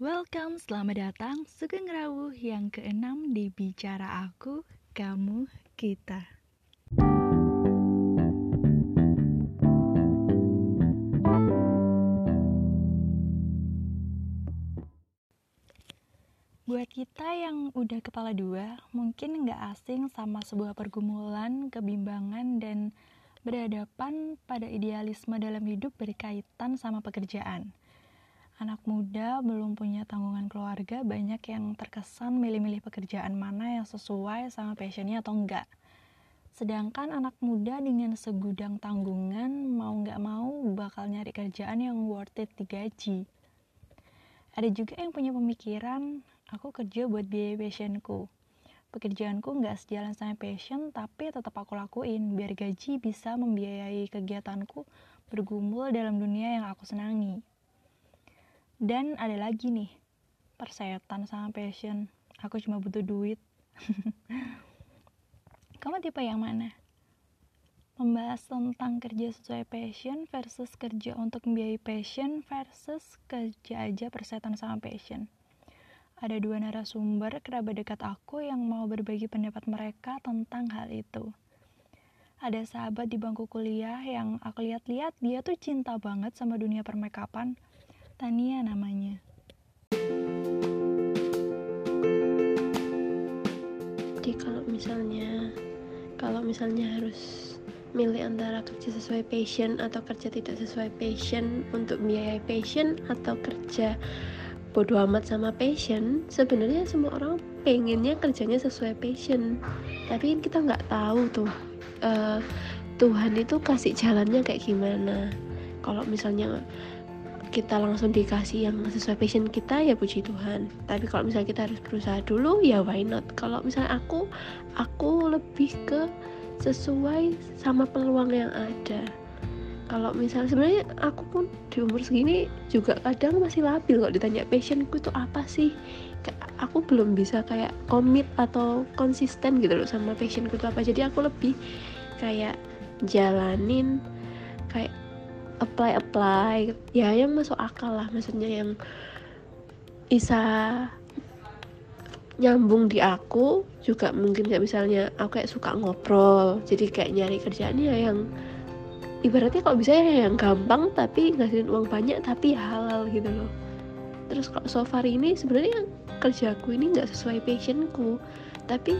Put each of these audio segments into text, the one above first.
Welcome, selamat datang Sugeng Rawuh yang keenam di Bicara Aku, Kamu, Kita. Buat kita yang udah kepala dua, mungkin nggak asing sama sebuah pergumulan, kebimbangan, dan berhadapan pada idealisme dalam hidup berkaitan sama pekerjaan anak muda belum punya tanggungan keluarga banyak yang terkesan milih-milih pekerjaan mana yang sesuai sama passionnya atau enggak. Sedangkan anak muda dengan segudang tanggungan mau nggak mau bakal nyari kerjaan yang worth it digaji. Ada juga yang punya pemikiran aku kerja buat biaya passionku. Pekerjaanku nggak sejalan sama passion tapi tetap aku lakuin biar gaji bisa membiayai kegiatanku bergumul dalam dunia yang aku senangi dan ada lagi nih, persetan sama passion. Aku cuma butuh duit. Kamu tipe yang mana? Membahas tentang kerja sesuai passion versus kerja untuk membiayai passion versus kerja aja persetan sama passion. Ada dua narasumber kerabat dekat aku yang mau berbagi pendapat mereka tentang hal itu. Ada sahabat di bangku kuliah yang aku lihat-lihat dia tuh cinta banget sama dunia permekapan, Tania namanya. Jadi kalau misalnya kalau misalnya harus milih antara kerja sesuai passion atau kerja tidak sesuai passion untuk biaya passion atau kerja bodoh amat sama passion sebenarnya semua orang pengennya kerjanya sesuai passion tapi kita nggak tahu tuh uh, Tuhan itu kasih jalannya kayak gimana kalau misalnya kita langsung dikasih yang sesuai passion kita ya puji Tuhan. Tapi kalau misalnya kita harus berusaha dulu ya why not? Kalau misalnya aku aku lebih ke sesuai sama peluang yang ada. Kalau misalnya sebenarnya aku pun di umur segini juga kadang masih labil kok ditanya passionku itu apa sih? Aku belum bisa kayak komit atau konsisten gitu loh sama passionku itu apa. Jadi aku lebih kayak jalanin kayak apply apply. Ya yang masuk akal lah maksudnya yang bisa nyambung di aku juga mungkin kayak misalnya aku kayak suka ngobrol jadi kayak nyari kerjaannya yang ibaratnya kalau bisa ya yang gampang tapi ngasilin uang banyak tapi halal gitu loh. Terus kalau so far ini sebenarnya kerjaku ini nggak sesuai passionku tapi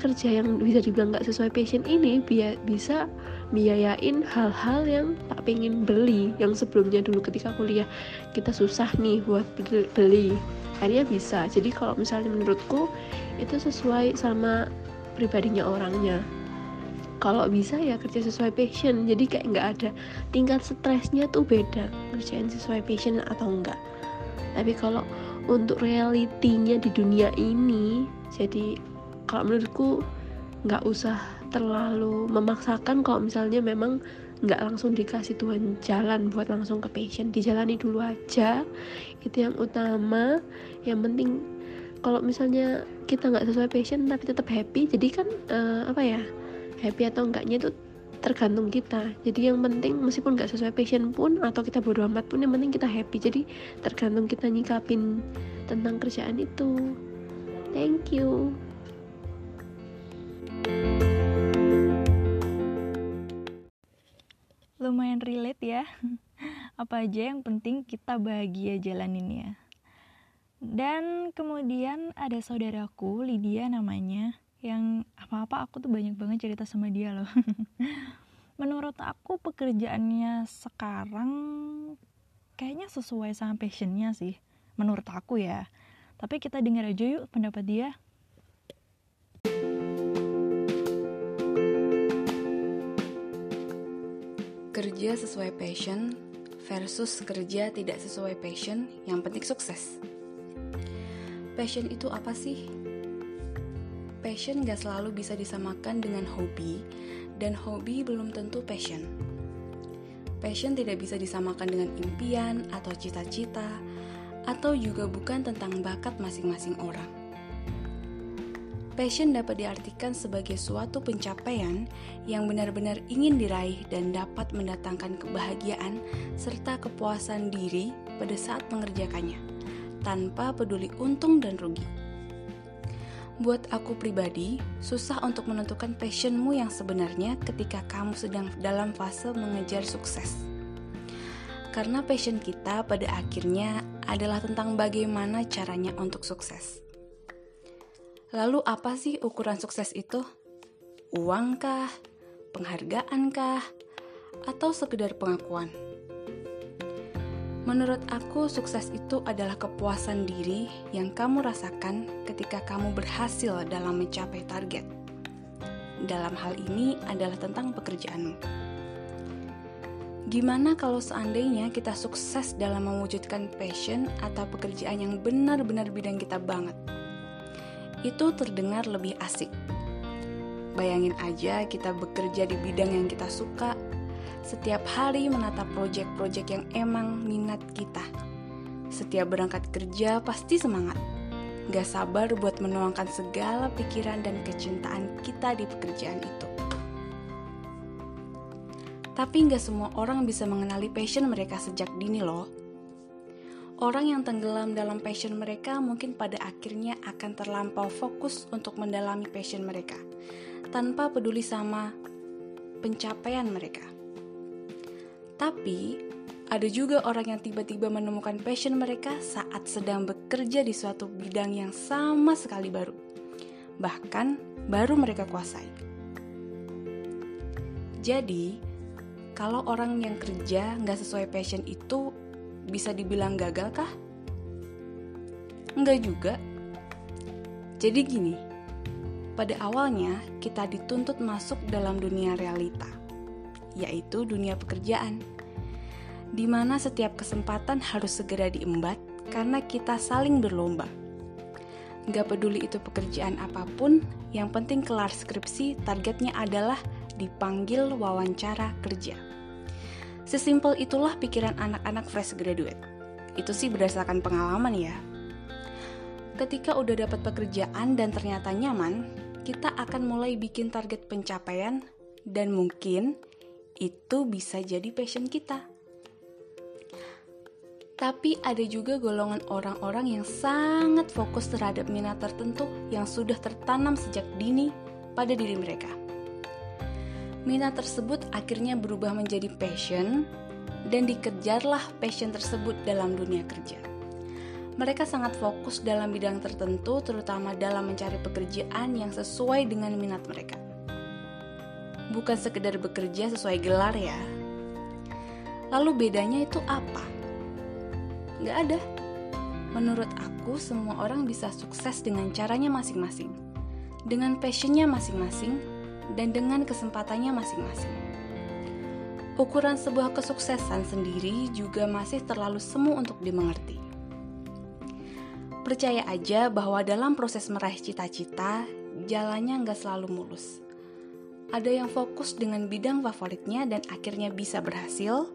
kerja yang bisa dibilang nggak sesuai passion ini biar bisa biayain hal-hal yang tak pengen beli yang sebelumnya dulu ketika kuliah kita susah nih buat beli akhirnya bisa. Jadi kalau misalnya menurutku itu sesuai sama pribadinya orangnya. Kalau bisa ya kerja sesuai passion. Jadi kayak nggak ada tingkat stresnya tuh beda kerjain sesuai passion atau enggak tapi kalau untuk realitinya di dunia ini jadi kalau menurutku nggak usah terlalu memaksakan kalau misalnya memang nggak langsung dikasih Tuhan jalan buat langsung ke passion dijalani dulu aja. Itu yang utama. Yang penting kalau misalnya kita nggak sesuai passion tapi tetap happy jadi kan uh, apa ya happy atau enggaknya itu tergantung kita. Jadi yang penting meskipun nggak sesuai passion pun atau kita bodo amat pun yang penting kita happy. Jadi tergantung kita nyikapin tentang kerjaan itu. Thank you lumayan relate ya. Apa aja yang penting kita bahagia jalaninnya? Dan kemudian ada saudaraku Lydia namanya yang apa-apa aku tuh banyak banget cerita sama dia loh. Menurut aku pekerjaannya sekarang kayaknya sesuai sama passionnya sih menurut aku ya. Tapi kita dengar aja yuk pendapat dia Kerja sesuai passion versus kerja tidak sesuai passion yang penting sukses. Passion itu apa sih? Passion gak selalu bisa disamakan dengan hobi, dan hobi belum tentu passion. Passion tidak bisa disamakan dengan impian atau cita-cita, atau juga bukan tentang bakat masing-masing orang. Passion dapat diartikan sebagai suatu pencapaian yang benar-benar ingin diraih dan dapat mendatangkan kebahagiaan serta kepuasan diri pada saat mengerjakannya. tanpa peduli untung dan rugi. Buat aku pribadi, susah untuk menentukan passionmu yang sebenarnya ketika kamu sedang dalam fase mengejar sukses. Karena passion kita pada akhirnya adalah tentang bagaimana caranya untuk sukses. Lalu apa sih ukuran sukses itu? Uangkah? Penghargaankah? Atau sekedar pengakuan? Menurut aku, sukses itu adalah kepuasan diri yang kamu rasakan ketika kamu berhasil dalam mencapai target. Dalam hal ini adalah tentang pekerjaanmu. Gimana kalau seandainya kita sukses dalam mewujudkan passion atau pekerjaan yang benar-benar bidang kita banget? Itu terdengar lebih asik. Bayangin aja kita bekerja di bidang yang kita suka, setiap hari menatap proyek-proyek yang emang minat kita. Setiap berangkat kerja pasti semangat. Gak sabar buat menuangkan segala pikiran dan kecintaan kita di pekerjaan itu. Tapi gak semua orang bisa mengenali passion mereka sejak dini loh. Orang yang tenggelam dalam passion mereka mungkin pada akhirnya akan terlampau fokus untuk mendalami passion mereka, tanpa peduli sama pencapaian mereka. Tapi, ada juga orang yang tiba-tiba menemukan passion mereka saat sedang bekerja di suatu bidang yang sama sekali baru. Bahkan, baru mereka kuasai. Jadi, kalau orang yang kerja nggak sesuai passion itu bisa dibilang gagal kah? Enggak juga. Jadi gini, pada awalnya kita dituntut masuk dalam dunia realita yaitu dunia pekerjaan, di mana setiap kesempatan harus segera diembat karena kita saling berlomba. Gak peduli itu pekerjaan apa pun, yang penting kelar skripsi targetnya adalah dipanggil wawancara kerja. Sesimpel itulah pikiran anak-anak fresh graduate. Itu sih berdasarkan pengalaman ya. Ketika udah dapat pekerjaan dan ternyata nyaman, kita akan mulai bikin target pencapaian dan mungkin itu bisa jadi passion kita. Tapi ada juga golongan orang-orang yang sangat fokus terhadap minat tertentu yang sudah tertanam sejak dini pada diri mereka. Minat tersebut akhirnya berubah menjadi passion dan dikejarlah passion tersebut dalam dunia kerja. Mereka sangat fokus dalam bidang tertentu, terutama dalam mencari pekerjaan yang sesuai dengan minat mereka bukan sekedar bekerja sesuai gelar ya. Lalu bedanya itu apa? Gak ada. Menurut aku, semua orang bisa sukses dengan caranya masing-masing, dengan passionnya masing-masing, dan dengan kesempatannya masing-masing. Ukuran sebuah kesuksesan sendiri juga masih terlalu semu untuk dimengerti. Percaya aja bahwa dalam proses meraih cita-cita, jalannya nggak selalu mulus ada yang fokus dengan bidang favoritnya dan akhirnya bisa berhasil,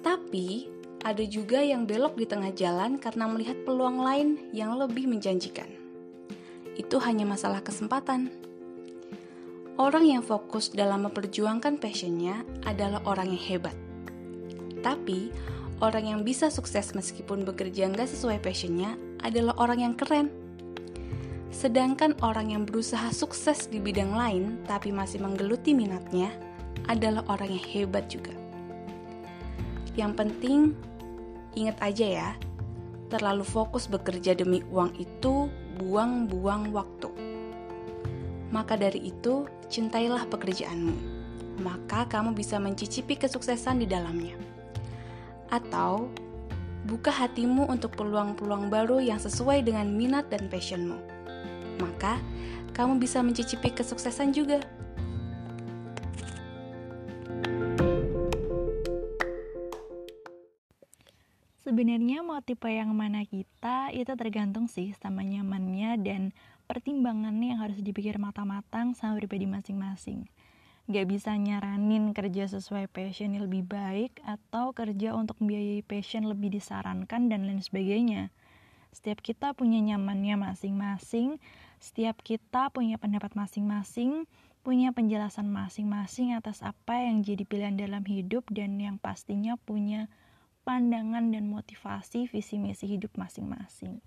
tapi ada juga yang belok di tengah jalan karena melihat peluang lain yang lebih menjanjikan. Itu hanya masalah kesempatan. Orang yang fokus dalam memperjuangkan passionnya adalah orang yang hebat. Tapi, orang yang bisa sukses meskipun bekerja nggak sesuai passionnya adalah orang yang keren Sedangkan orang yang berusaha sukses di bidang lain tapi masih menggeluti minatnya adalah orang yang hebat juga. Yang penting, ingat aja ya, terlalu fokus bekerja demi uang itu buang-buang waktu. Maka dari itu, cintailah pekerjaanmu. Maka kamu bisa mencicipi kesuksesan di dalamnya. Atau, buka hatimu untuk peluang-peluang baru yang sesuai dengan minat dan passionmu maka kamu bisa mencicipi kesuksesan juga. Sebenarnya mau tipe yang mana kita itu tergantung sih sama nyamannya dan pertimbangannya yang harus dipikir matang-matang sama pribadi masing-masing. Gak bisa nyaranin kerja sesuai passion lebih baik atau kerja untuk membiayai passion lebih disarankan dan lain sebagainya. Setiap kita punya nyamannya masing-masing setiap kita punya pendapat masing-masing, punya penjelasan masing-masing atas apa yang jadi pilihan dalam hidup dan yang pastinya punya pandangan dan motivasi visi misi hidup masing-masing.